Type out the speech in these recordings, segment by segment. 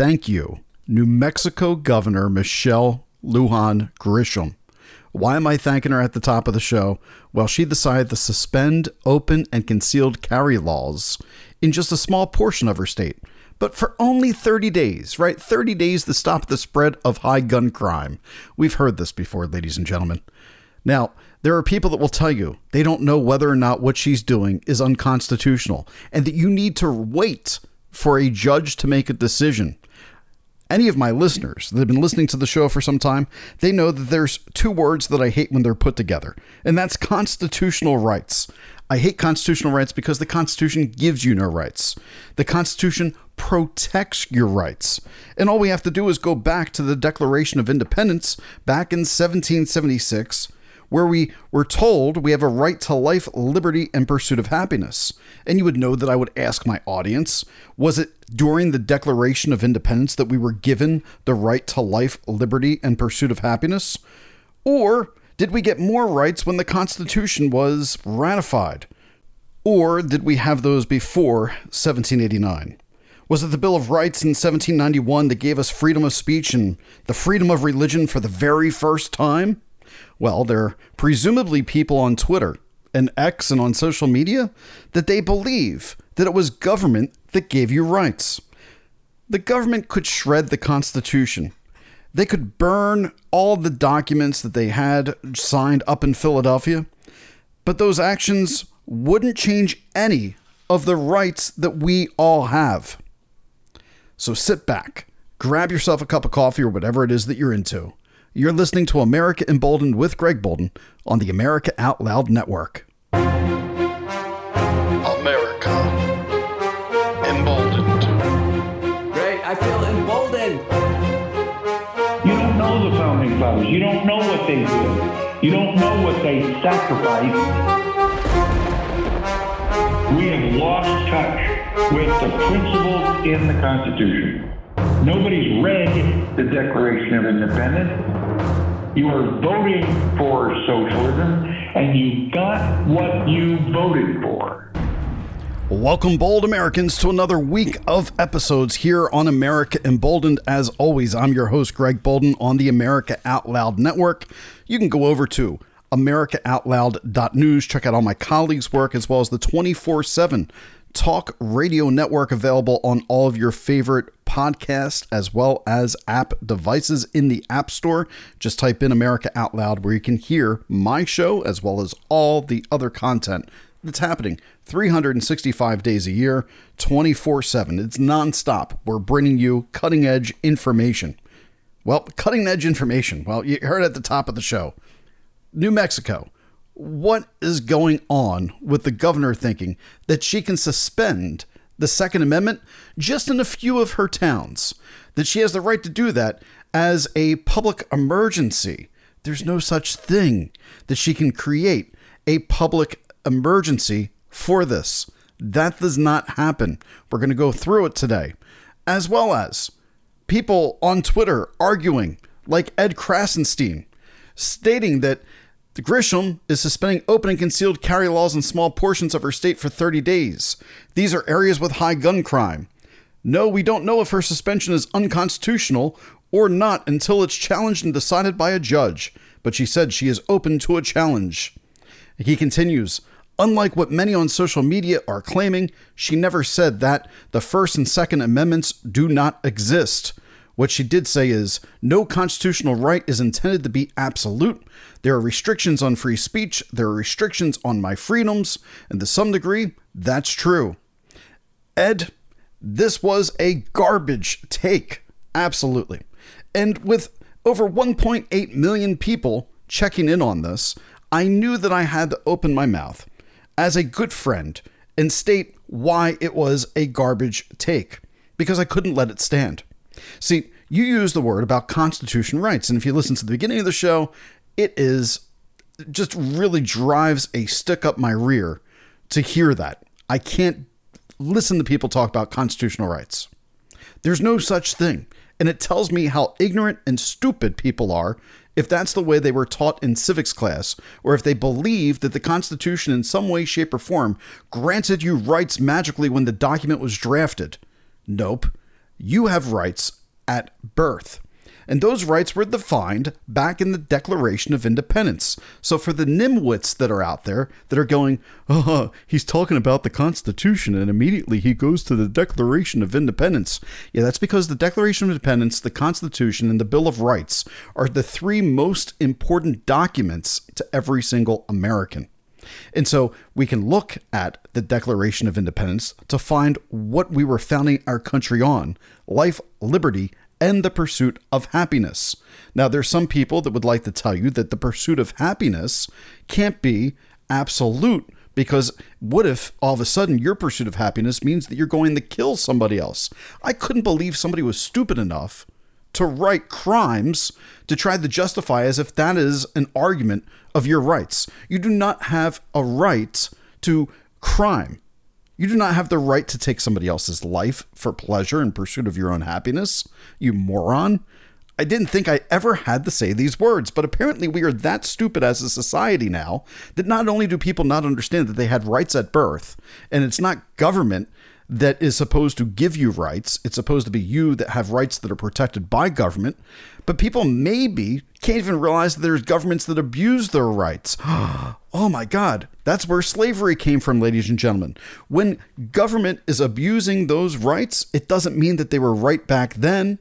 Thank you, New Mexico Governor Michelle Lujan Grisham. Why am I thanking her at the top of the show? Well, she decided to suspend open and concealed carry laws in just a small portion of her state, but for only 30 days, right? 30 days to stop the spread of high gun crime. We've heard this before, ladies and gentlemen. Now, there are people that will tell you they don't know whether or not what she's doing is unconstitutional and that you need to wait for a judge to make a decision any of my listeners that have been listening to the show for some time, they know that there's two words that I hate when they're put together, and that's constitutional rights. I hate constitutional rights because the Constitution gives you no rights. The Constitution protects your rights. And all we have to do is go back to the Declaration of Independence back in 1776 where we were told we have a right to life, liberty, and pursuit of happiness. And you would know that I would ask my audience was it during the Declaration of Independence that we were given the right to life, liberty, and pursuit of happiness? Or did we get more rights when the Constitution was ratified? Or did we have those before 1789? Was it the Bill of Rights in 1791 that gave us freedom of speech and the freedom of religion for the very first time? Well, there are presumably people on Twitter and X and on social media that they believe that it was government that gave you rights. The government could shred the Constitution. They could burn all the documents that they had signed up in Philadelphia, but those actions wouldn't change any of the rights that we all have. So sit back, grab yourself a cup of coffee or whatever it is that you're into you're listening to America Emboldened with Greg Boulden on the America Out Loud Network. America Emboldened. Greg, I feel emboldened. You don't know the founding fathers. You don't know what they did. You don't know what they sacrificed. We have lost touch with the principles in the Constitution. Nobody's read the Declaration of Independence. You are voting for socialism, and you got what you voted for. Welcome, bold Americans, to another week of episodes here on America Emboldened. As always, I'm your host, Greg Boulden, on the America Out Loud Network. You can go over to americaoutloud.news, check out all my colleagues' work, as well as the 24 7 talk radio network available on all of your favorite podcast as well as app devices in the App Store. Just type in America Out Loud where you can hear my show as well as all the other content that's happening 365 days a year, 24 7. It's nonstop. We're bringing you cutting edge information. Well, cutting edge information. Well, you heard at the top of the show. New Mexico what is going on with the governor thinking that she can suspend the Second Amendment just in a few of her towns? That she has the right to do that as a public emergency. There's no such thing that she can create a public emergency for this. That does not happen. We're going to go through it today, as well as people on Twitter arguing, like Ed Krasenstein, stating that Grisham is suspending open and concealed carry laws in small portions of her state for 30 days. These are areas with high gun crime. No, we don't know if her suspension is unconstitutional or not until it's challenged and decided by a judge, but she said she is open to a challenge. He continues, Unlike what many on social media are claiming, she never said that the First and Second Amendments do not exist. What she did say is no constitutional right is intended to be absolute. There are restrictions on free speech, there are restrictions on my freedoms, and to some degree, that's true. Ed, this was a garbage take. Absolutely. And with over 1.8 million people checking in on this, I knew that I had to open my mouth as a good friend and state why it was a garbage take because I couldn't let it stand. See, you use the word about constitution rights, and if you listen to the beginning of the show, it is just really drives a stick up my rear to hear that. I can't listen to people talk about constitutional rights. There's no such thing. And it tells me how ignorant and stupid people are if that's the way they were taught in civics class, or if they believe that the Constitution in some way, shape, or form granted you rights magically when the document was drafted. Nope. You have rights at birth. And those rights were defined back in the Declaration of Independence. So for the nimwits that are out there that are going, oh, he's talking about the Constitution, and immediately he goes to the Declaration of Independence. Yeah, that's because the Declaration of Independence, the Constitution, and the Bill of Rights are the three most important documents to every single American. And so we can look at the Declaration of Independence to find what we were founding our country on life, liberty, and the pursuit of happiness. Now, there's some people that would like to tell you that the pursuit of happiness can't be absolute because what if all of a sudden your pursuit of happiness means that you're going to kill somebody else? I couldn't believe somebody was stupid enough to write crimes to try to justify as if that is an argument of your rights. You do not have a right to crime. You do not have the right to take somebody else's life for pleasure in pursuit of your own happiness, you moron. I didn't think I ever had to say these words, but apparently we are that stupid as a society now that not only do people not understand that they had rights at birth, and it's not government that is supposed to give you rights. It's supposed to be you that have rights that are protected by government. But people maybe can't even realize that there's governments that abuse their rights. oh my God. That's where slavery came from, ladies and gentlemen. When government is abusing those rights, it doesn't mean that they were right back then.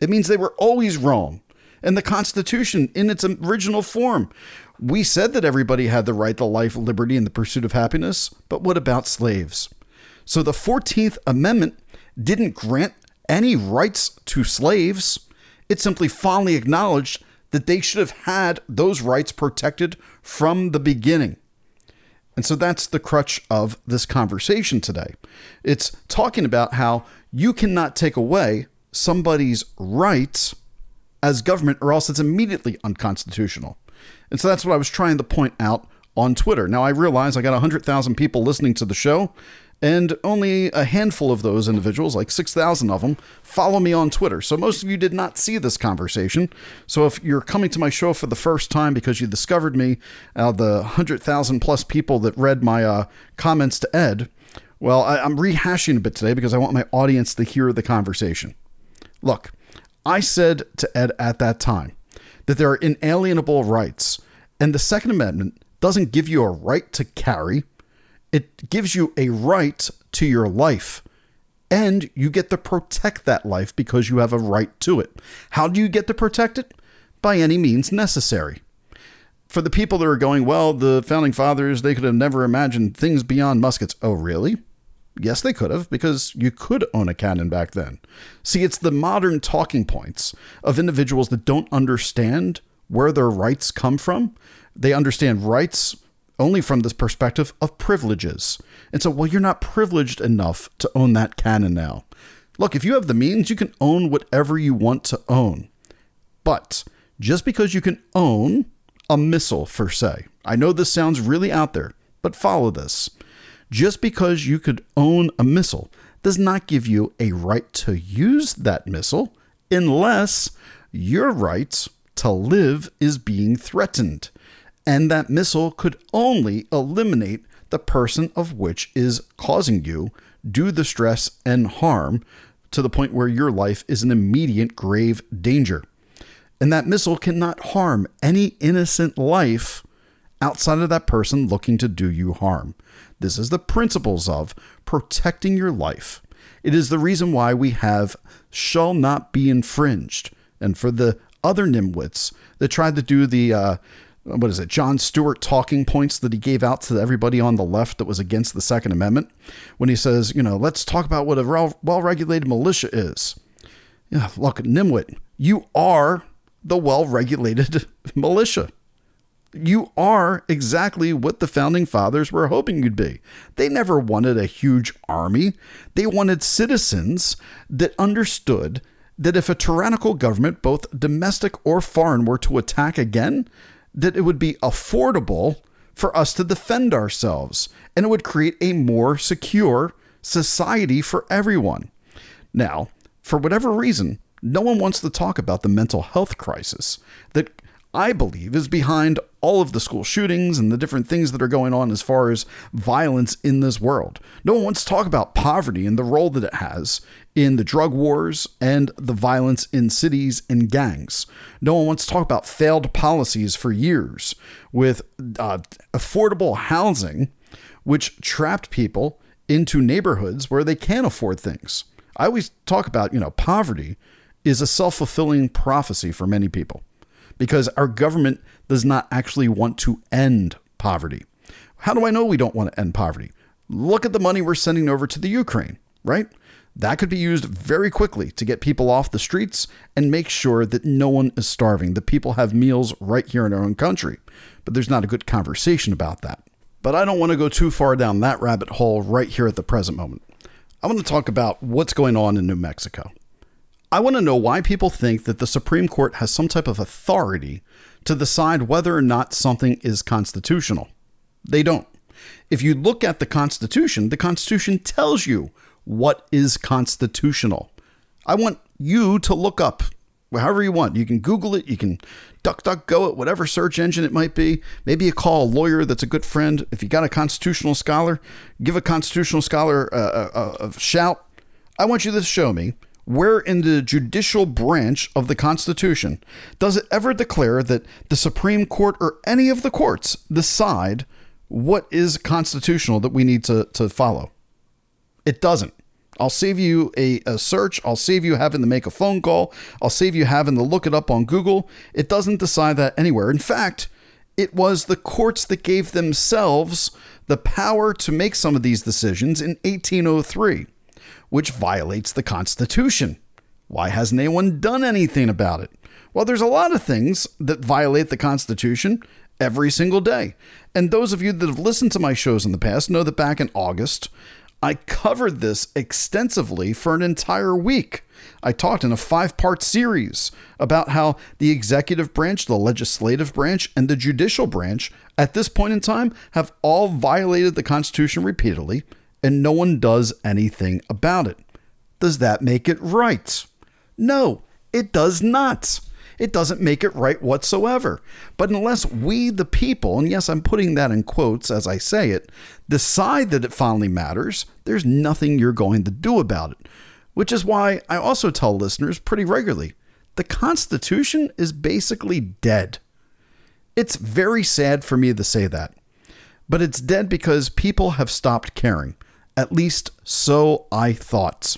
It means they were always wrong. And the Constitution, in its original form, we said that everybody had the right to life, liberty, and the pursuit of happiness. But what about slaves? So the 14th Amendment didn't grant any rights to slaves. It simply fondly acknowledged that they should have had those rights protected from the beginning. And so that's the crutch of this conversation today. It's talking about how you cannot take away somebody's rights as government, or else it's immediately unconstitutional. And so that's what I was trying to point out on Twitter. Now, I realize I got 100,000 people listening to the show, and only a handful of those individuals, like 6,000 of them, follow me on Twitter. So most of you did not see this conversation. So if you're coming to my show for the first time because you discovered me, uh, the 100,000 plus people that read my uh, comments to Ed, well, I, I'm rehashing a bit today because I want my audience to hear the conversation. Look, I said to Ed at that time that there are inalienable rights, and the Second Amendment doesn't give you a right to carry it gives you a right to your life. And you get to protect that life because you have a right to it. How do you get to protect it? By any means necessary. For the people that are going, well, the founding fathers, they could have never imagined things beyond muskets. Oh, really? Yes, they could have, because you could own a cannon back then. See, it's the modern talking points of individuals that don't understand where their rights come from. They understand rights only from this perspective of privileges. And so, well, you're not privileged enough to own that cannon now. Look, if you have the means, you can own whatever you want to own. But just because you can own a missile, per se, I know this sounds really out there, but follow this. Just because you could own a missile does not give you a right to use that missile unless your right to live is being threatened and that missile could only eliminate the person of which is causing you do the stress and harm to the point where your life is in immediate grave danger. And that missile cannot harm any innocent life outside of that person looking to do you harm. This is the principles of protecting your life. It is the reason why we have shall not be infringed. And for the other nimwits that tried to do the uh, Uh, what is it, Jon Stewart talking points that he gave out to everybody on the left that was against the Second Amendment when he says, you know, let's talk about what a well regulated militia is. Yeah, look, Nimwit, you are the well regulated militia. You are exactly what the founding fathers were hoping you'd be. They never wanted a huge army. They wanted citizens that understood that if a tyrannical government, both domestic or foreign, were to attack again, that it would be affordable for us to defend ourselves and it would create a more secure society for everyone. Now, for whatever reason, no one wants to talk about the mental health crisis that I believe, is behind all of the school shootings and the different things that are going on as far as violence in this world. No one wants to talk about poverty and the role that it has in the drug wars and the violence in cities and gangs. No one wants to talk about failed policies for years with uh, affordable housing, which trapped people into neighborhoods where they can't afford things. I always talk about, you know, poverty is a self fulfilling prophecy for many people because our government does not actually want to end poverty. How do I know we don't want to end poverty? Look at the money we're sending over to the Ukraine, right? That could be used very quickly to get people off the streets and make sure that no one is starving, that people have meals right here in our own country. But there's not a good conversation about that. But I don't want to go too far down that rabbit hole right here at the present moment. I want to talk about what's going on in New Mexico. I want to know why people think that the Supreme Court has some type of authority to decide whether or not something is constitutional. They don't. If you look at the Constitution, the Constitution tells you what is constitutional. I want you to look up however you want. You can Google it, you can duck, duck, go it, whatever search engine it might be. Maybe you call a lawyer that's a good friend. If you got a constitutional scholar, give a constitutional scholar a, a, a shout. I want you to show me where in the judicial branch of the Constitution does it ever declare that the Supreme Court or any of the courts decide what is constitutional that we need to, to follow? It doesn't. I'll save you a, a, search. I'll save you having to make a phone call. I'll save you having to look it up on Google. It doesn't decide that anywhere. In fact, it was the courts that gave themselves the power to make some of these decisions in 1803 which violates the Constitution. Why hasn't anyone done anything about it? Well, there's a lot of things that violate the Constitution every single day. And those of you that have listened to my shows in the past know that back in August, I covered this extensively for an entire week. I talked in a five part series about how the executive branch, the legislative branch, and the judicial branch at this point in time have all violated the Constitution repeatedly and no one does anything about it. Does that make it right? No, it does not. It doesn't make it right whatsoever. But unless we, the people, and yes, I'm putting that in quotes as I say it, decide that it finally matters, there's nothing you're going to do about it. Which is why I also tell listeners pretty regularly the Constitution is basically dead. It's very sad for me to say that, but it's dead because people have stopped caring. At least so I thought.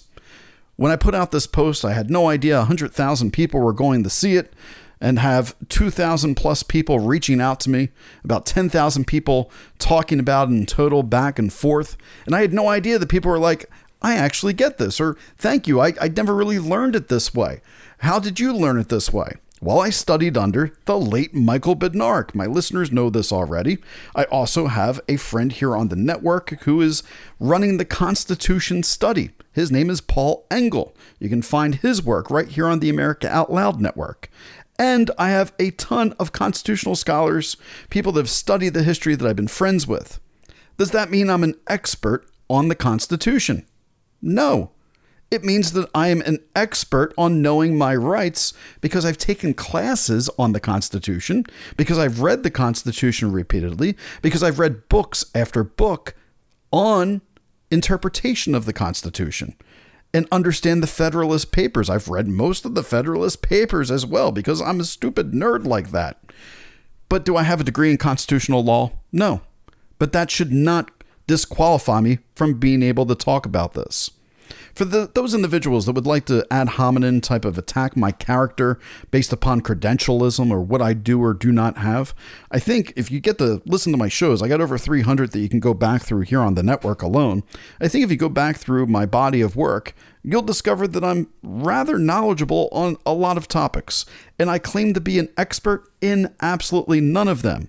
When I put out this post, I had no idea 100,000 people were going to see it and have 2,000 plus people reaching out to me, about 10,000 people talking about it in total back and forth. And I had no idea that people were like, I actually get this, or thank you, I, I never really learned it this way. How did you learn it this way? Well, I studied under the late Michael Badnarik. My listeners know this already. I also have a friend here on the network who is running the Constitution study. His name is Paul Engel. You can find his work right here on the America Out Loud network. And I have a ton of constitutional scholars, people that have studied the history that I've been friends with. Does that mean I'm an expert on the Constitution? No. It means that I am an expert on knowing my rights because I've taken classes on the Constitution, because I've read the Constitution repeatedly, because I've read books after book on interpretation of the Constitution and understand the Federalist Papers. I've read most of the Federalist Papers as well because I'm a stupid nerd like that. But do I have a degree in constitutional law? No. But that should not disqualify me from being able to talk about this. For the, those individuals that would like to ad hominem type of attack my character based upon credentialism or what I do or do not have, I think if you get to listen to my shows, I got over 300 that you can go back through here on the network alone. I think if you go back through my body of work, you'll discover that I'm rather knowledgeable on a lot of topics, and I claim to be an expert in absolutely none of them.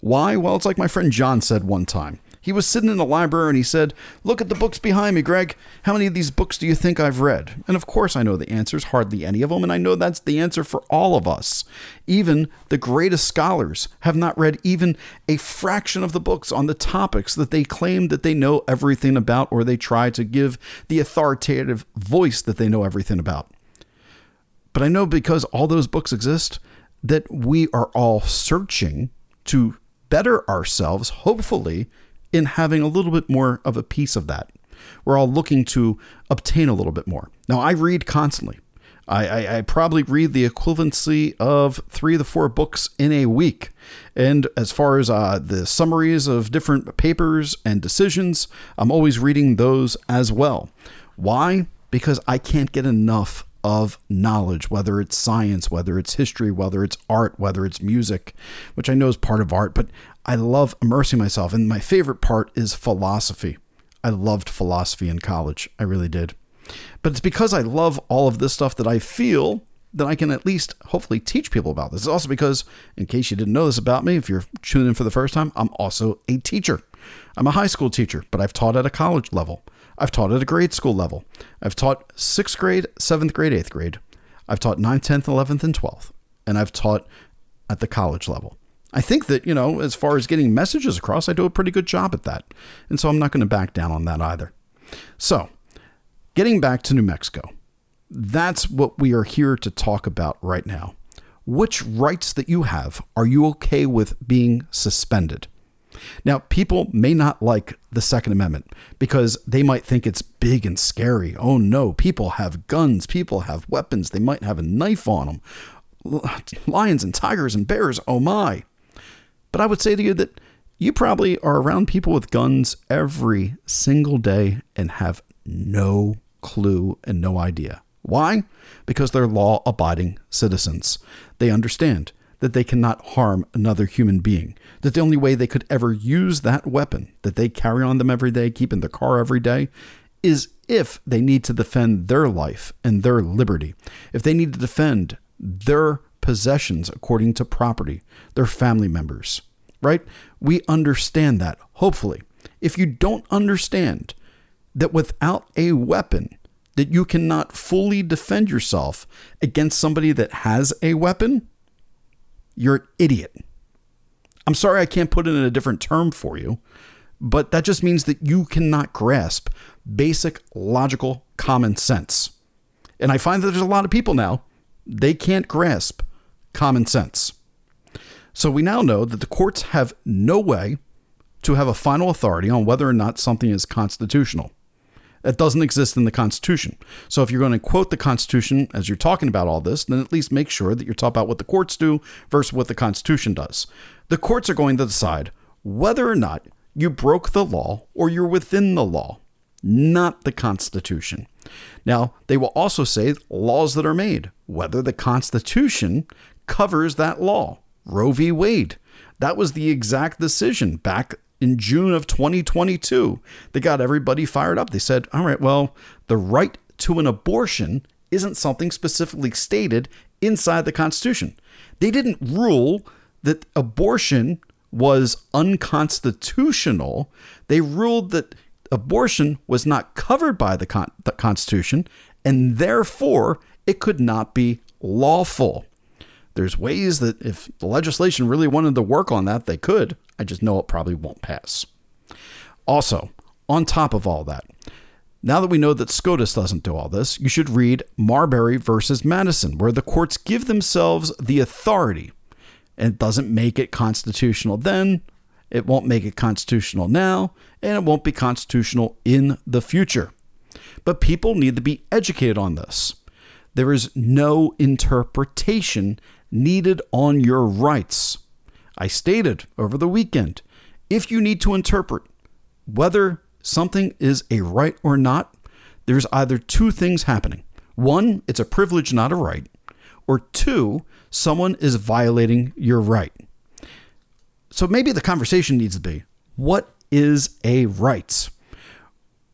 Why? Well, it's like my friend John said one time. He was sitting in the library and he said, Look at the books behind me, Greg. How many of these books do you think I've read? And of course, I know the answers, hardly any of them. And I know that's the answer for all of us. Even the greatest scholars have not read even a fraction of the books on the topics that they claim that they know everything about or they try to give the authoritative voice that they know everything about. But I know because all those books exist, that we are all searching to better ourselves, hopefully, in having a little bit more of a piece of that. We're all looking to obtain a little bit more. Now, I read constantly. I, I, I, probably read the equivalency of three to four books in a week. And as far as uh, the summaries of different papers and decisions, I'm always reading those as well. Why? Because I can't get enough of knowledge, whether it's science, whether it's history, whether it's art, whether it's music, which I know is part of art, but I love immersing myself. And my favorite part is philosophy. I loved philosophy in college. I really did. But it's because I love all of this stuff that I feel that I can at least hopefully teach people about this. It's also because, in case you didn't know this about me, if you're tuning in for the first time, I'm also a teacher. I'm a high school teacher, but I've taught at a college level. I've taught at a grade school level. I've taught sixth grade, seventh grade, eighth grade. I've taught 9th, 10th, 11th, and 12th. And I've taught at the college level. I think that, you know, as far as getting messages across, I do a pretty good job at that. And so I'm not going to back down on that either. So, Getting back to New Mexico, that's what we are here to talk about right now. Which rights that you have are you okay with being suspended? Now, people may not like the Second Amendment because they might think it's big and scary. Oh no, people have guns, people have weapons, they might have a knife on them. Lions and tigers and bears, oh my. But I would say to you that you probably are around people with guns every single day and have no clue, and no idea. Why? Because they're law abiding citizens. They understand that they cannot harm another human being, that the only way they could ever use that weapon that they carry on them every day, keep in their car every day, is if they need to defend their life and their liberty, if they need to defend their possessions according to property, their family members, right? We understand that, hopefully. If you don't understand that without a weapon, that you cannot fully defend yourself against somebody that has a weapon, you're an idiot. I'm sorry I can't put it in a different term for you, but that just means that you cannot grasp basic logical common sense. And I find that there's a lot of people now, they can't grasp common sense. So we now know that the courts have no way to have a final authority on whether or not something is constitutional. It doesn't exist in the Constitution. So if you're going to quote the Constitution as you're talking about all this, then at least make sure that you're talking about what the courts do versus what the Constitution does. The courts are going to decide whether or not you broke the law or you're within the law, not the Constitution. Now, they will also say laws that are made, whether the Constitution covers that law. Roe v. Wade. That was the exact decision back in June of 2022 They got everybody fired up. They said, all right, well, the right to an abortion isn't something specifically stated inside the Constitution. They didn't rule that abortion was unconstitutional. They ruled that abortion was not covered by the, con- the Constitution and therefore it could not be lawful. There's ways that if the legislation really wanted to work on that, they could. I just know it probably won't pass. Also, on top of all that, now that we know that SCOTUS doesn't do all this, you should read Marbury versus Madison, where the courts give themselves the authority. And it doesn't make it constitutional then, it won't make it constitutional now, and it won't be constitutional in the future. But people need to be educated on this. There is no interpretation needed on your rights. I stated over the weekend if you need to interpret whether something is a right or not, there's either two things happening. One, it's a privilege, not a right. Or two, someone is violating your right. So maybe the conversation needs to be what is a right?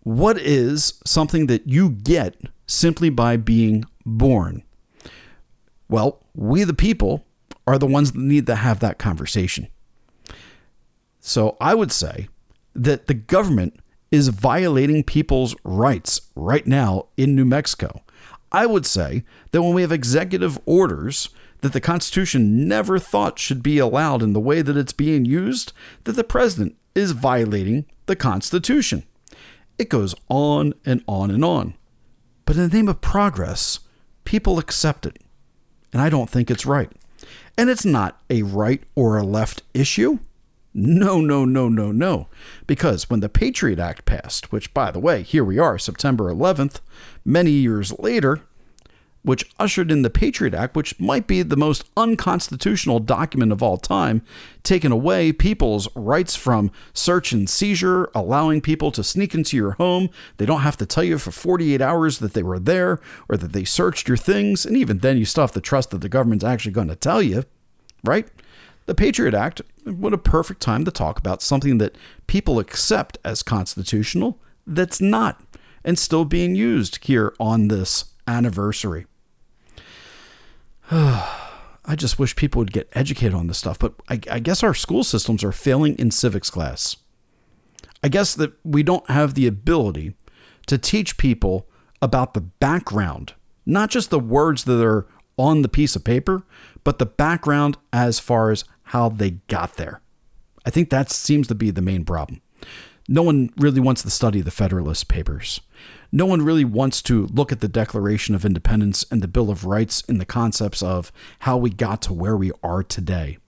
What is something that you get simply by being born? Well, we the people are the ones that need to have that conversation. So I would say that the government is violating people's rights right now in New Mexico. I would say that when we have executive orders that the Constitution never thought should be allowed in the way that it's being used, that the president is violating the Constitution. It goes on and on and on. But in the name of progress, people accept it. And I don't think it's right. And it's not a right or a left issue. No, no, no, no, no. Because when the Patriot Act passed, which, by the way, here we are, September 11th, many years later, which ushered in the Patriot Act, which might be the most unconstitutional document of all time, taking away people's rights from search and seizure, allowing people to sneak into your home. They don't have to tell you for 48 hours that they were there or that they searched your things. And even then, you still have to trust that the government's actually going to tell you, right? The Patriot Act, what a perfect time to talk about something that people accept as constitutional that's not and still being used here on this anniversary. I just wish people would get educated on this stuff, but I, I, guess our school systems are failing in civics class. I guess that we don't have the ability to teach people about the background, not just the words that are on the piece of paper, but the background as far as how they got there. I think that seems to be the main problem. No one really wants to study the Federalist Papers no one really wants to look at the Declaration of Independence and the Bill of Rights in the concepts of how we got to where we are today.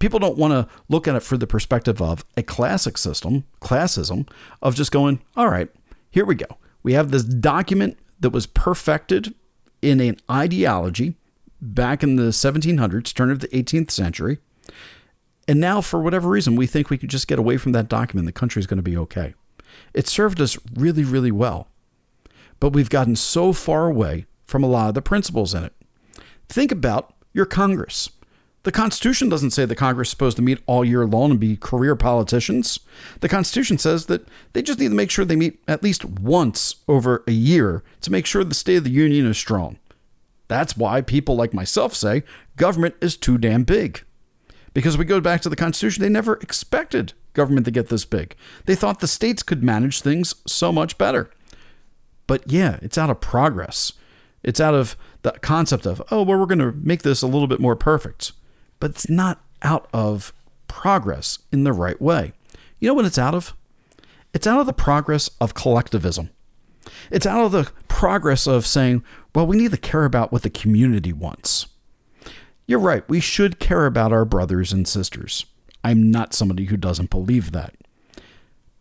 People don't want to look at it for the perspective of a classic system, classism, of just going, all right, here we go. We have this document that was perfected in an ideology back in the 1700s, turn of the 18th century. And now, for whatever reason, we think we could just get away from that document. The country is going to be okay. It served us really, really well but we've gotten so far away from a lot of the principles in it. Think about your Congress. The Constitution doesn't say the Congress is supposed to meet all year long and be career politicians. The Constitution says that they just need to make sure they meet at least once over a year to make sure the state of the union is strong. That's why people like myself say government is too damn big. Because we go back to the Constitution, they never expected government to get this big. They thought the states could manage things so much better. But yeah, it's out of progress. It's out of the concept of, oh, well, we're going to make this a little bit more perfect. But it's not out of progress in the right way. You know what it's out of? It's out of the progress of collectivism. It's out of the progress of saying, well, we need to care about what the community wants. You're right, we should care about our brothers and sisters. I'm not somebody who doesn't believe that.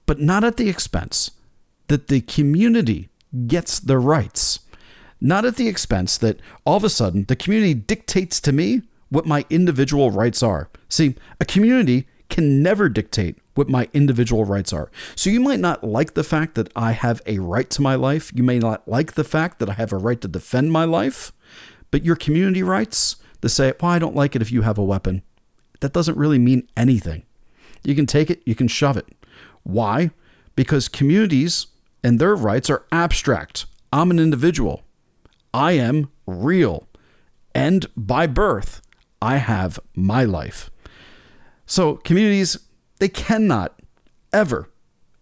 But not at the expense that the community gets the rights, not at the expense that all of a sudden the community dictates to me what my individual rights are. See, a community can never dictate what my individual rights are. So you might not like the fact that I have a right to my life. You may not like the fact that I have a right to defend my life. But your community rights, to say, well, I don't like it if you have a weapon, that doesn't really mean anything. You can take it, you can shove it. Why? Because communities and their rights are abstract. I'm an individual. I am real. And by birth, I have my life. So, communities, they cannot ever,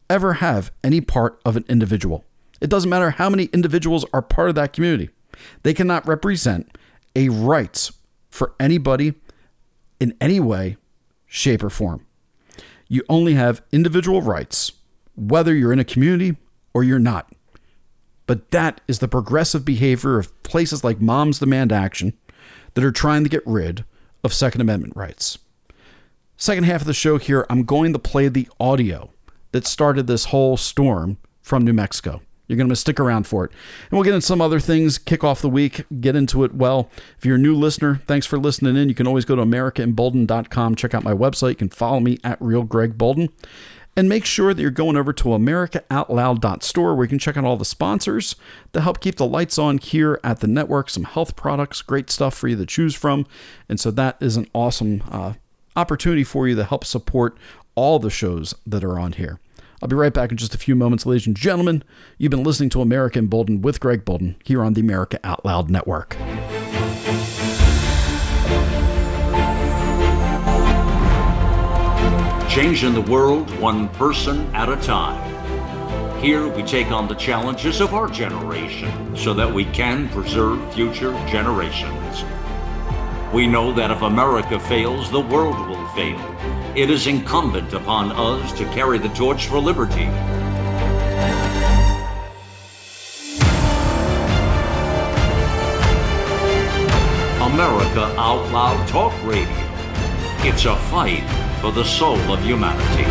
ever have any part of an individual. It doesn't matter how many individuals are part of that community, they cannot represent a right for anybody in any way, shape, or form. You only have individual rights, whether you're in a community or you're not. But that is the progressive behavior of places like Moms Demand Action that are trying to get rid of Second Amendment rights. Second half of the show here, I'm going to play the audio that started this whole storm from New Mexico. You're going to stick around for it. And we'll get into some other things, kick off the week, get into it well. If you're a new listener, thanks for listening in. You can always go to AmericaEmboldened.com, check out my website. You can follow me at Real Greg Boulden. And make sure that you're going over to AmericaOutloud.store where you can check out all the sponsors to help keep the lights on here at the network. Some health products, great stuff for you to choose from. And so that is an awesome uh, opportunity for you to help support all the shows that are on here. I'll be right back in just a few moments, ladies and gentlemen. You've been listening to America Emboldened with Greg Boulden here on the America Out Loud Network. Changing the world one person at a time. Here we take on the challenges of our generation so that we can preserve future generations. We know that if America fails, the world will fail. It is incumbent upon us to carry the torch for liberty. America Out Loud Talk Radio. It's a fight for the soul of humanity.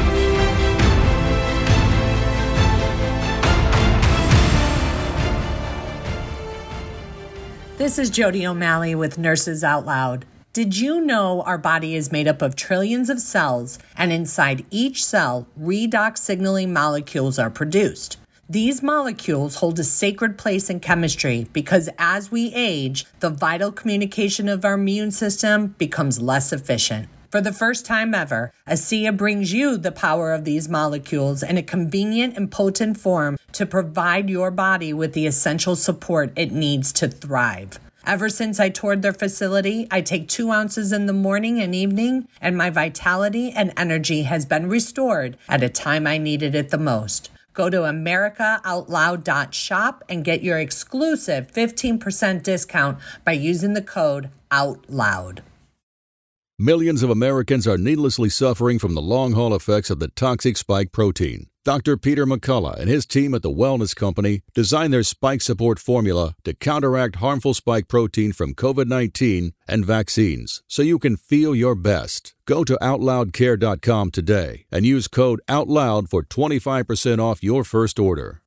This is Jody O'Malley with Nurses Out Loud. Did you know our body is made up of trillions of cells, and inside each cell, redox signaling molecules are produced? These molecules hold a sacred place in chemistry because as we age, the vital communication of our immune system becomes less efficient. For the first time ever, ASEA brings you the power of these molecules in a convenient and potent form to provide your body with the essential support it needs to thrive. Ever since I toured their facility, I take two ounces in the morning and evening, and my vitality and energy has been restored at a time I needed it the most. Go to AmericaOutloud.shop and get your exclusive 15% discount by using the code OUTLOUD. Millions of Americans are needlessly suffering from the long haul effects of the toxic spike protein. Dr. Peter McCullough and his team at the Wellness Company designed their spike support formula to counteract harmful spike protein from COVID 19 and vaccines so you can feel your best. Go to OutLoudCare.com today and use code OUTLOUD for 25% off your first order.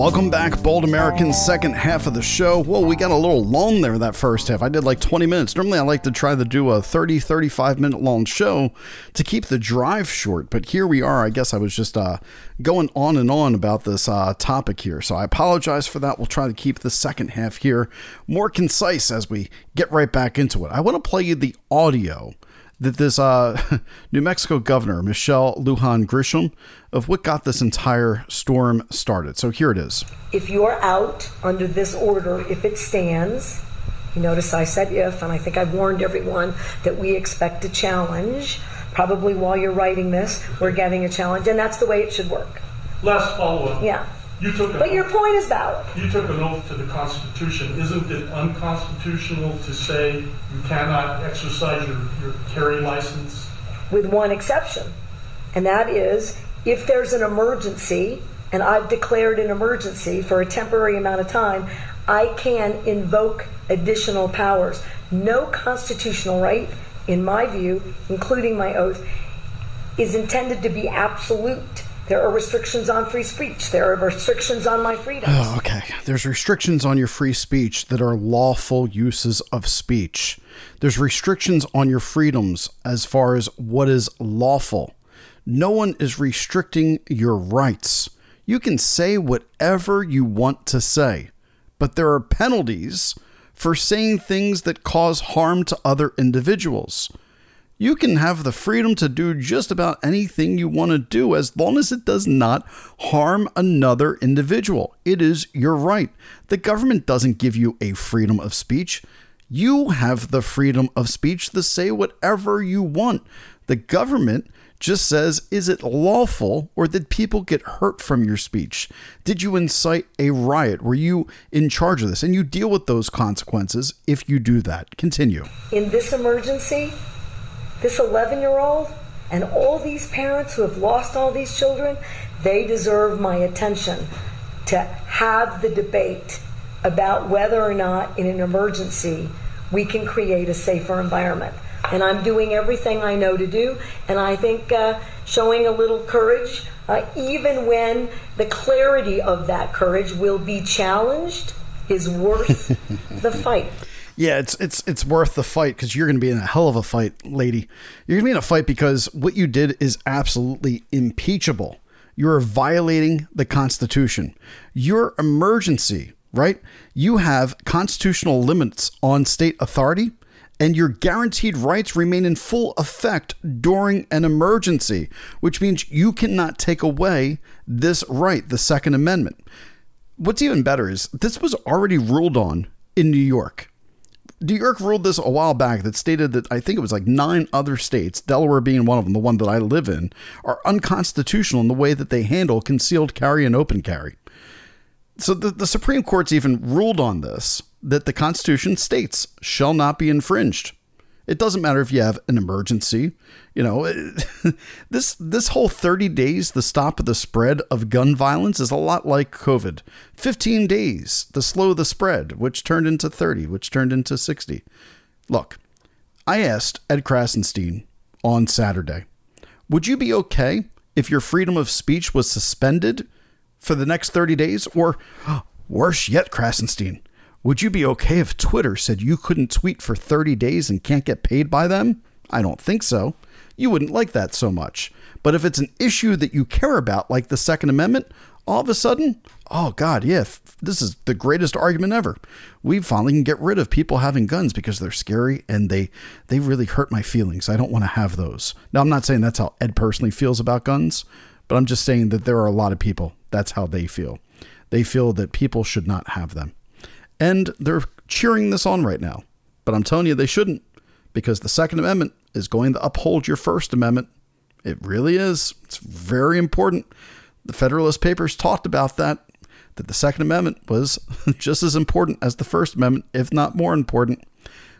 Welcome back, Bold Americans, second half of the show. Whoa, we got a little long there that first half. I did like 20 minutes. Normally, I like to try to do a 30, 35 minute long show to keep the drive short. But here we are. I guess I was just uh, going on and on about this uh, topic here. So I apologize for that. We'll try to keep the second half here more concise as we get right back into it. I want to play you the audio that this uh, New Mexico governor, Michelle Lujan Grisham, of what got this entire storm started. So here it is. If you're out under this order, if it stands, you notice I said if, and I think I've warned everyone that we expect a challenge. Probably while you're writing this, we're getting a challenge, and that's the way it should work. Last follow-up. Yeah. You took an But your oath- point is valid. You took an oath to the Constitution. Isn't it unconstitutional to say you cannot exercise your, your carry license? with one exception, and that is if there's an emergency, and I've declared an emergency for a temporary amount of time, I can invoke additional powers. No constitutional right, in my view, including my oath, is intended to be absolute. There are restrictions on free speech. There are restrictions on my freedoms. Oh, okay. There's restrictions on your free speech that are lawful uses of speech. There's restrictions on your freedoms as far as what is lawful. No one is restricting your rights. You can say whatever you want to say, but there are penalties for saying things that cause harm to other individuals. You can have the freedom to do just about anything you want to do as long as it does not harm another individual. It is your right. The government doesn't give you a freedom of speech. You have the freedom of speech to say whatever you want. The government just says, is it lawful or did people get hurt from your speech? Did you incite a riot? Were you in charge of this? And you deal with those consequences if you do that. Continue. in this emergency, this 11 year old and all these parents who have lost all these children, they deserve my attention to have the debate about whether or not in an emergency we can create a safer environment. And I'm doing everything I know to do, and I think uh, showing a little courage, uh, even when the clarity of that courage will be challenged, is worth the fight. Yeah, it's it's it's worth the fight because you're going to be in a hell of a fight, lady. You're going to be in a fight because what you did is absolutely impeachable. You're violating the Constitution. Your emergency, right? You have constitutional limits on state authority, and your guaranteed rights remain in full effect during an emergency, which means you cannot take away this right, the Second Amendment. What's even better is this was already ruled on in New York. New York ruled this a while back that stated that I think it was like nine other states, Delaware being one of them, the one that I live in, are unconstitutional in the way that they handle concealed carry and open carry. So the, the Supreme Court's even ruled on this that the Constitution states shall not be infringed. It doesn't matter if you have an emergency. You know, this this whole 30 days the stop of the spread of gun violence is a lot like COVID. 15 days to slow the spread, which turned into 30, which turned into 60. Look, I asked Ed Krasenstein on Saturday, would you be okay if your freedom of speech was suspended for the next 30 days? Or worse yet, Krasenstein, would you be okay if Twitter said you couldn't tweet for 30 days and can't get paid by them? I don't think so. You wouldn't like that so much. But if it's an issue that you care about, like the Second Amendment, all of a sudden, oh God, yeah, this is the greatest argument ever. We finally can get rid of people having guns because they're scary and they they really hurt my feelings. I don't want to have those. Now, I'm not saying that's how Ed personally feels about guns, but I'm just saying that there are a lot of people that's how they feel. They feel that people should not have them. And they're cheering this on right now. But I'm telling you, they shouldn't, because the Second Amendment is going to uphold your First Amendment. It really is. It's very important. The Federalist Papers talked about that, that the Second Amendment was just as important as the First Amendment, if not more important.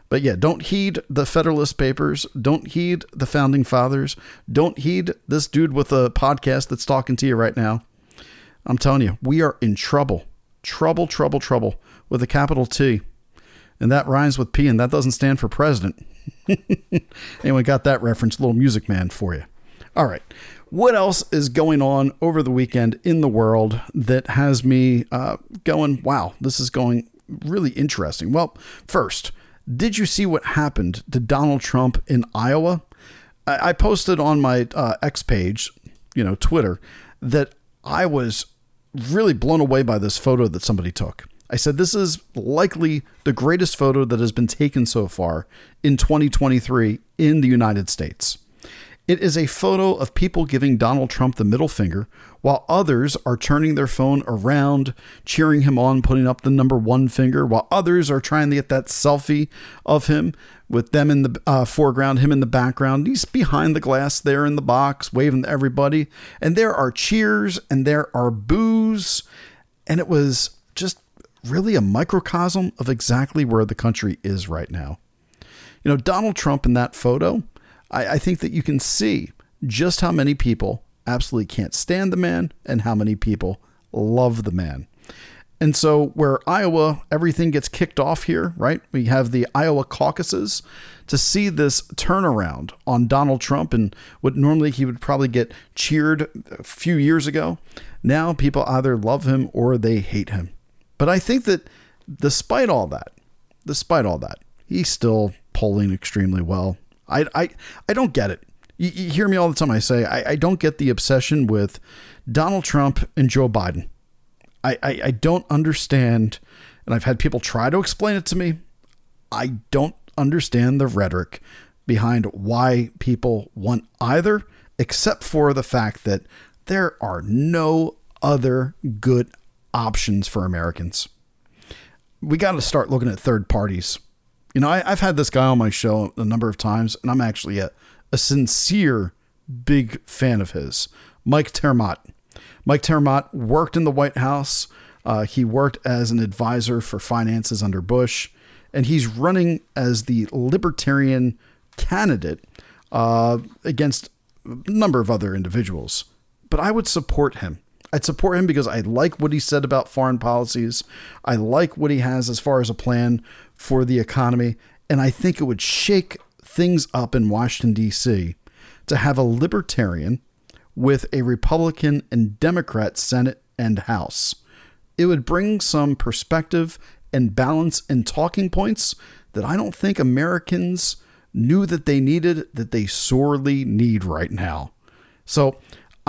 But yeah, don't heed the Federalist Papers. Don't heed the Founding Fathers. Don't heed this dude with a podcast that's talking to you right now. I'm telling you, we are in trouble. Trouble, trouble, trouble with a capital T. And that rhymes with P, and that doesn't stand for president. Anyone got that reference? Little music man for you. All right. What else is going on over the weekend in the world that has me uh, going, wow, this is going really interesting? Well, first, did you see what happened to Donald Trump in Iowa? I, I posted on my uh, X page, you know, Twitter, that I was really blown away by this photo that somebody took. I said, This is likely the greatest photo that has been taken so far in 2023 in the United States. It is a photo of people giving Donald Trump the middle finger while others are turning their phone around, cheering him on, putting up the number one finger, while others are trying to get that selfie of him with them in the uh, foreground, him in the background. He's behind the glass there in the box, waving to everybody. And there are cheers and there are boos. And it was just really a microcosm of exactly where the country is right now. You know, Donald Trump in that photo, I, I think that you can see just how many people absolutely can't stand the man and how many people love the man. And so, where Iowa, everything gets kicked off here, right? We have the Iowa caucuses to see this turnaround on Donald Trump and what normally he would probably get cheered a few years ago. Now, people either love him or they hate him. But I think that despite all that, despite all that, he's still polling extremely well. I, I, I don't get it. You, you hear me all the time. I say I, I don't get the obsession with Donald Trump and Joe Biden. I, I, I don't understand, and I've had people try to explain it to me. I don't understand the rhetoric behind why people want either, except for the fact that there are no other good options for Americans. We got to start looking at third parties. You know, I, have had this guy on my show a number of times, and I'm actually a, a sincere big fan of his, Mike ter Maat. Mike ter Maat worked in the White House. Uh, he worked as an advisor for finances under Bush, and he's running as the libertarian candidate uh, against a number of other individuals. But I would support him. I'd support him because I like what he said about foreign policies. I like what he has as far as a plan for the economy. And I think it would shake things up in Washington, D.C. to have a libertarian with a Republican and Democrat Senate and House. It would bring some perspective and balance and talking points that I don't think Americans knew that they needed, that they sorely need right now. So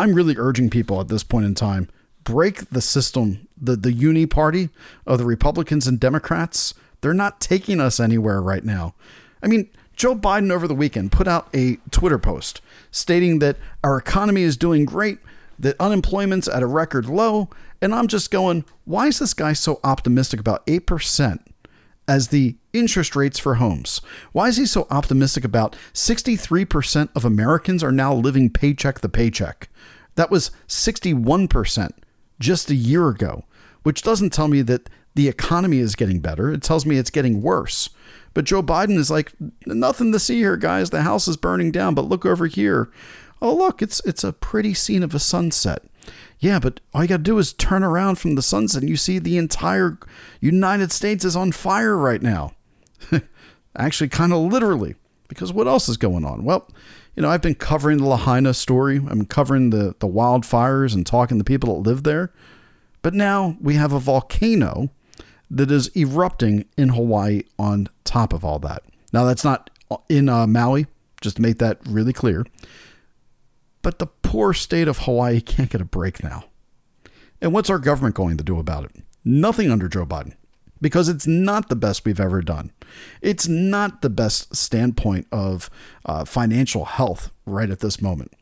I'm really urging people at this point in time break the system, the, the uni party of the Republicans and Democrats. They're not taking us anywhere right now. I mean, Joe Biden over the weekend put out a Twitter post stating that our economy is doing great, that unemployment's at a record low. And I'm just going, why is this guy so optimistic about 8% as the interest rates for homes? Why is he so optimistic about 63% of Americans are now living paycheck to paycheck? That was 61% just a year ago, which doesn't tell me that the economy is getting better. It tells me it's getting worse. But Joe Biden is like, nothing to see here, guys. The house is burning down, but look over here. Oh, look, it's it's a pretty scene of a sunset. Yeah, but all you got to do is turn around from the sunset and you see the entire United States is on fire right now. Actually, kind of literally, because what else is going on? Well, you know, I've been covering the Lahaina story. I'm covering the, the wildfires and talking to people that live there. But now we have a volcano that is erupting in Hawaii on top of all that. Now, that's not in uh, Maui, just to make that really clear. But the poor state of Hawaii can't get a break now. And what's our government going to do about it? Nothing under Joe Biden, because it's not the best we've ever done. It's not the best standpoint of uh, financial health right at this moment.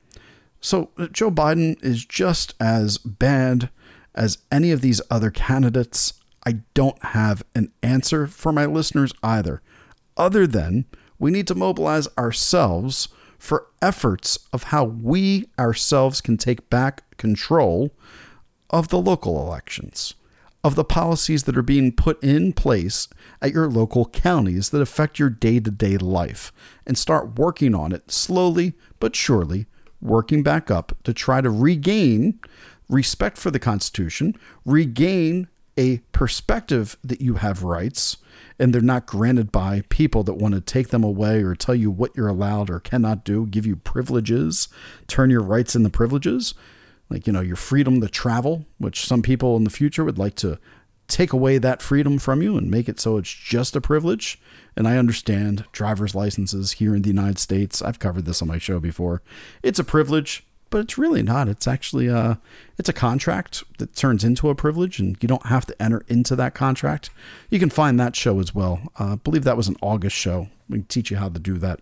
So uh, Joe Biden is just as bad as any of these other candidates. I don't have an answer for my listeners either, other than we need to mobilize ourselves for efforts of how we ourselves can take back control of the local elections, of the policies that are being put in place at your local counties that affect your day to day life, and start working on it slowly but surely, working back up to try to regain respect for the Constitution, regain a perspective that you have rights and they're not granted by people that want to take them away or tell you what you're allowed or cannot do, give you privileges, turn your rights into privileges, like, you know, your freedom to travel, which some people in the future would like to take away that freedom from you and make it so it's just a privilege. And I understand driver's licenses here in the United States. I've covered this on my show before. It's a privilege but it's really not. It's actually a uh, it's a contract that turns into a privilege, and you don't have to enter into that contract. You can find that show as well. Uh, I believe that was an August show. We can teach you how to do that.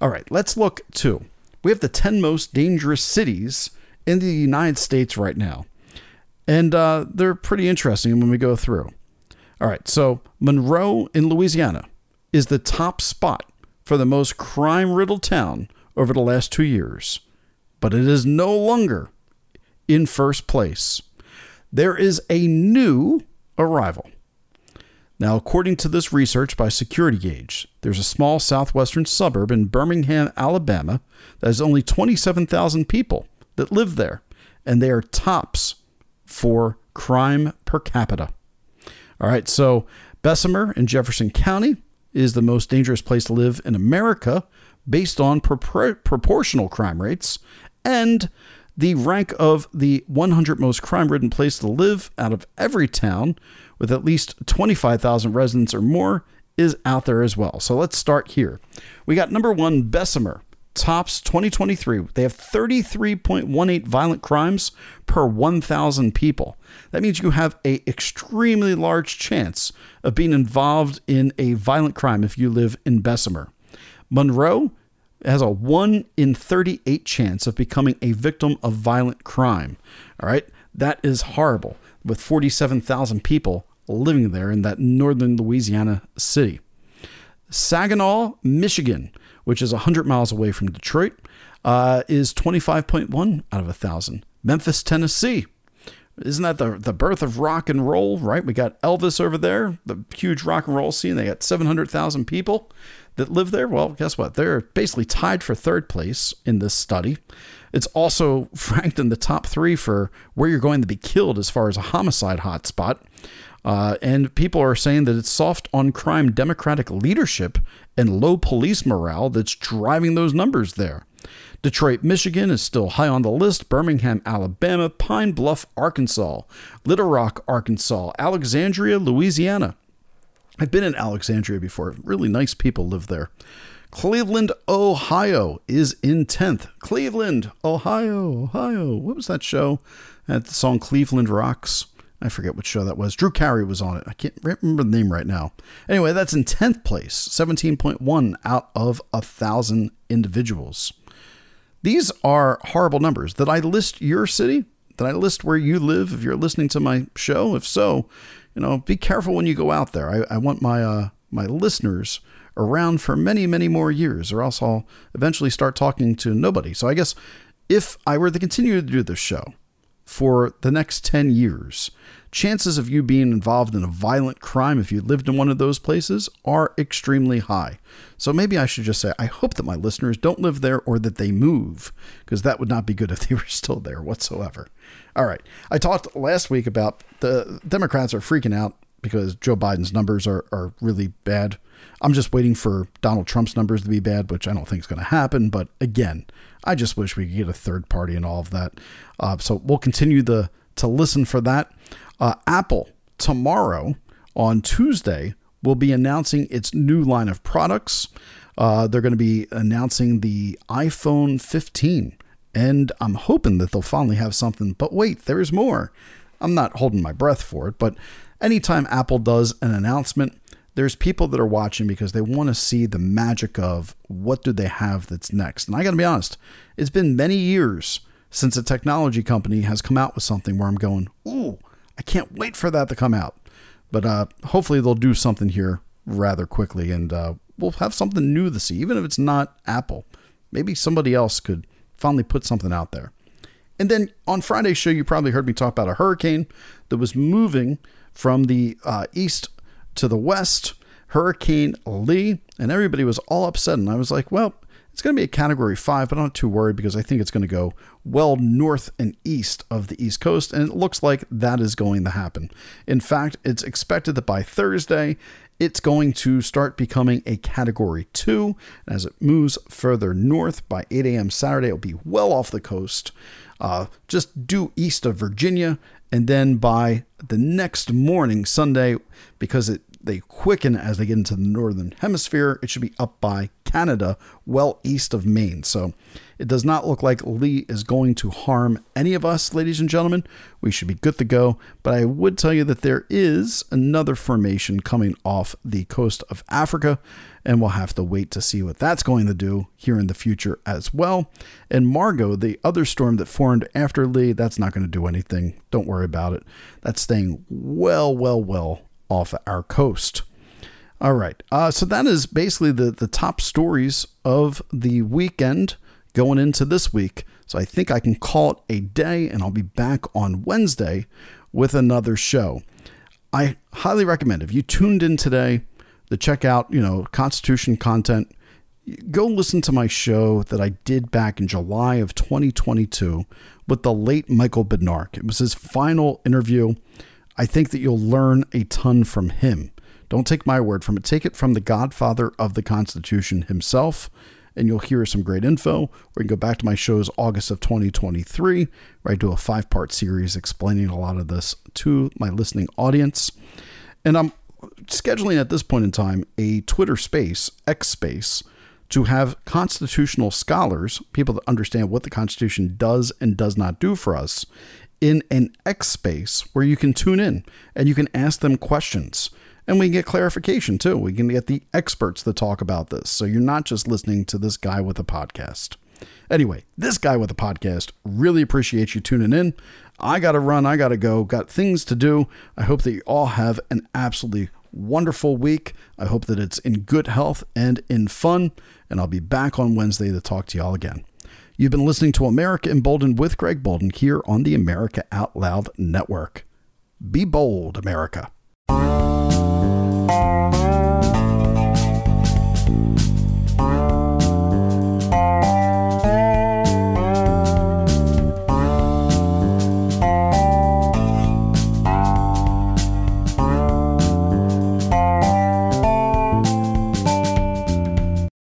All right, let's look to. We have the ten most dangerous cities in the United States right now, and uh, they're pretty interesting when we go through. All right, so Monroe in Louisiana is the top spot for the most crime-riddled town over the last two years but it is no longer in first place. There is a new arrival. Now, according to this research by Security Gauge, there's a small southwestern suburb in Birmingham, Alabama, that has only 27,000 people that live there, and they are tops for crime per capita. All right, so Bessemer in Jefferson County is the most dangerous place to live in America based on propor- proportional crime rates, and the rank of the 100 most crime ridden place to live out of every town with at least 25,000 residents or more is out there as well. So let's start here. We got number one, Bessemer. Tops 2023. They have 33.18 violent crimes per 1,000 people. That means you have a extremely large chance of being involved in a violent crime if you live in Bessemer. Monroe has a 1 in 38 chance of becoming a victim of violent crime. All right? That is horrible with 47,000 people living there in that northern Louisiana city. Saginaw, Michigan, which is 100 miles away from Detroit, uh, is 25.1 out of 1,000. Memphis, Tennessee. Isn't that the, the birth of rock and roll, right? We got Elvis over there, the huge rock and roll scene. They got 700,000 people that live there, well, guess what? They're basically tied for third place in this study. It's also ranked in the top three for where you're going to be killed as far as a homicide hotspot. Uh, and people are saying that it's soft on crime democratic leadership and low police morale that's driving those numbers there. Detroit, Michigan is still high on the list. Birmingham, Alabama, Pine Bluff, Arkansas, Little Rock, Arkansas, Alexandria, Louisiana, I've been in Alexandria before. Really nice people live there. Cleveland, Ohio is in 10th. Cleveland, Ohio, Ohio. What was that show? That song Cleveland Rocks. I forget what show that was. Drew Carey was on it. I can't remember the name right now. Anyway, that's in 10th place, 17.1 out of a thousand individuals. These are horrible numbers. Did I list your city? Did I list where you live if you're listening to my show? If so, you know, be careful when you go out there. I, I want my uh, my listeners around for many, many more years, or else I'll eventually start talking to nobody. So I guess if I were to continue to do this show, for the next 10 years, chances of you being involved in a violent crime if you lived in one of those places are extremely high. So maybe I should just say, I hope that my listeners don't live there or that they move, because that would not be good if they were still there whatsoever. All right. I talked last week about the Democrats are freaking out because Joe Biden's numbers are, are really bad. I'm just waiting for Donald Trump's numbers to be bad, which I don't think is going to happen. But again, I just wish we could get a third party and all of that. Uh, so we'll continue the to listen for that. Uh, Apple tomorrow on Tuesday will be announcing its new line of products. Uh, they're going to be announcing the iPhone 15, and I'm hoping that they'll finally have something. But wait, there's more. I'm not holding my breath for it, but anytime Apple does an announcement, there's people that are watching because they want to see the magic of what do they have that's next. And I got to be honest, it's been many years since a technology company has come out with something where I'm going, ooh, I can't wait for that to come out. But uh, hopefully they'll do something here rather quickly, and uh, we'll have something new to see, even if it's not Apple. Maybe somebody else could finally put something out there. And then on Friday's show, you probably heard me talk about a hurricane that was moving from the uh, east to the west, Hurricane Lee, and everybody was all upset. And I was like, well, it's going to be a category five, but I'm not too worried because I think it's going to go well north and east of the East Coast, and it looks like that is going to happen. In fact, it's expected that by Thursday, it's going to start becoming a category two. As it moves further north by 8 a.m. Saturday, it'll be well off the coast, uh, just due east of Virginia. And then by the next morning, Sunday, because it they quicken as they get into the northern hemisphere, it should be up by Canada, well east of Maine. So it does not look like Lee is going to harm any of us, ladies and gentlemen. We should be good to go. But I would tell you that there is another formation coming off the coast of Africa, and we'll have to wait to see what that's going to do here in the future as well. And Margot, the other storm that formed after Lee, that's not going to do anything. Don't worry about it. That's staying well, well, well off our coast. All right. Uh, so that is basically the, the top stories of the weekend going into this week. So I think I can call it a day, and I'll be back on Wednesday with another show. I highly recommend if you tuned in today to check out, you know, Constitution content, go listen to my show that I did back in July of 2022 with the late Michael Badnarik. It was his final interview. I think that you'll learn a ton from him. Don't take my word from it. Take it from the godfather of the Constitution himself, and you'll hear some great info. Or you can go back to my shows August of 2023, where I do a five part series explaining a lot of this to my listening audience. And I'm scheduling at this point in time a Twitter space, X space, to have constitutional scholars, people that understand what the Constitution does and does not do for us, in an X space where you can tune in and you can ask them questions. And we can get clarification too. We can get the experts to talk about this. So you're not just listening to this guy with a podcast. Anyway, this guy with a podcast really appreciates you tuning in. I got to run. I got to go. Got things to do. I hope that you all have an absolutely wonderful week. I hope that it's in good health and in fun. And I'll be back on Wednesday to talk to y'all again. You've been listening to America Emboldened with Greg Boulden here on the America Out Loud Network. Be bold, America. Música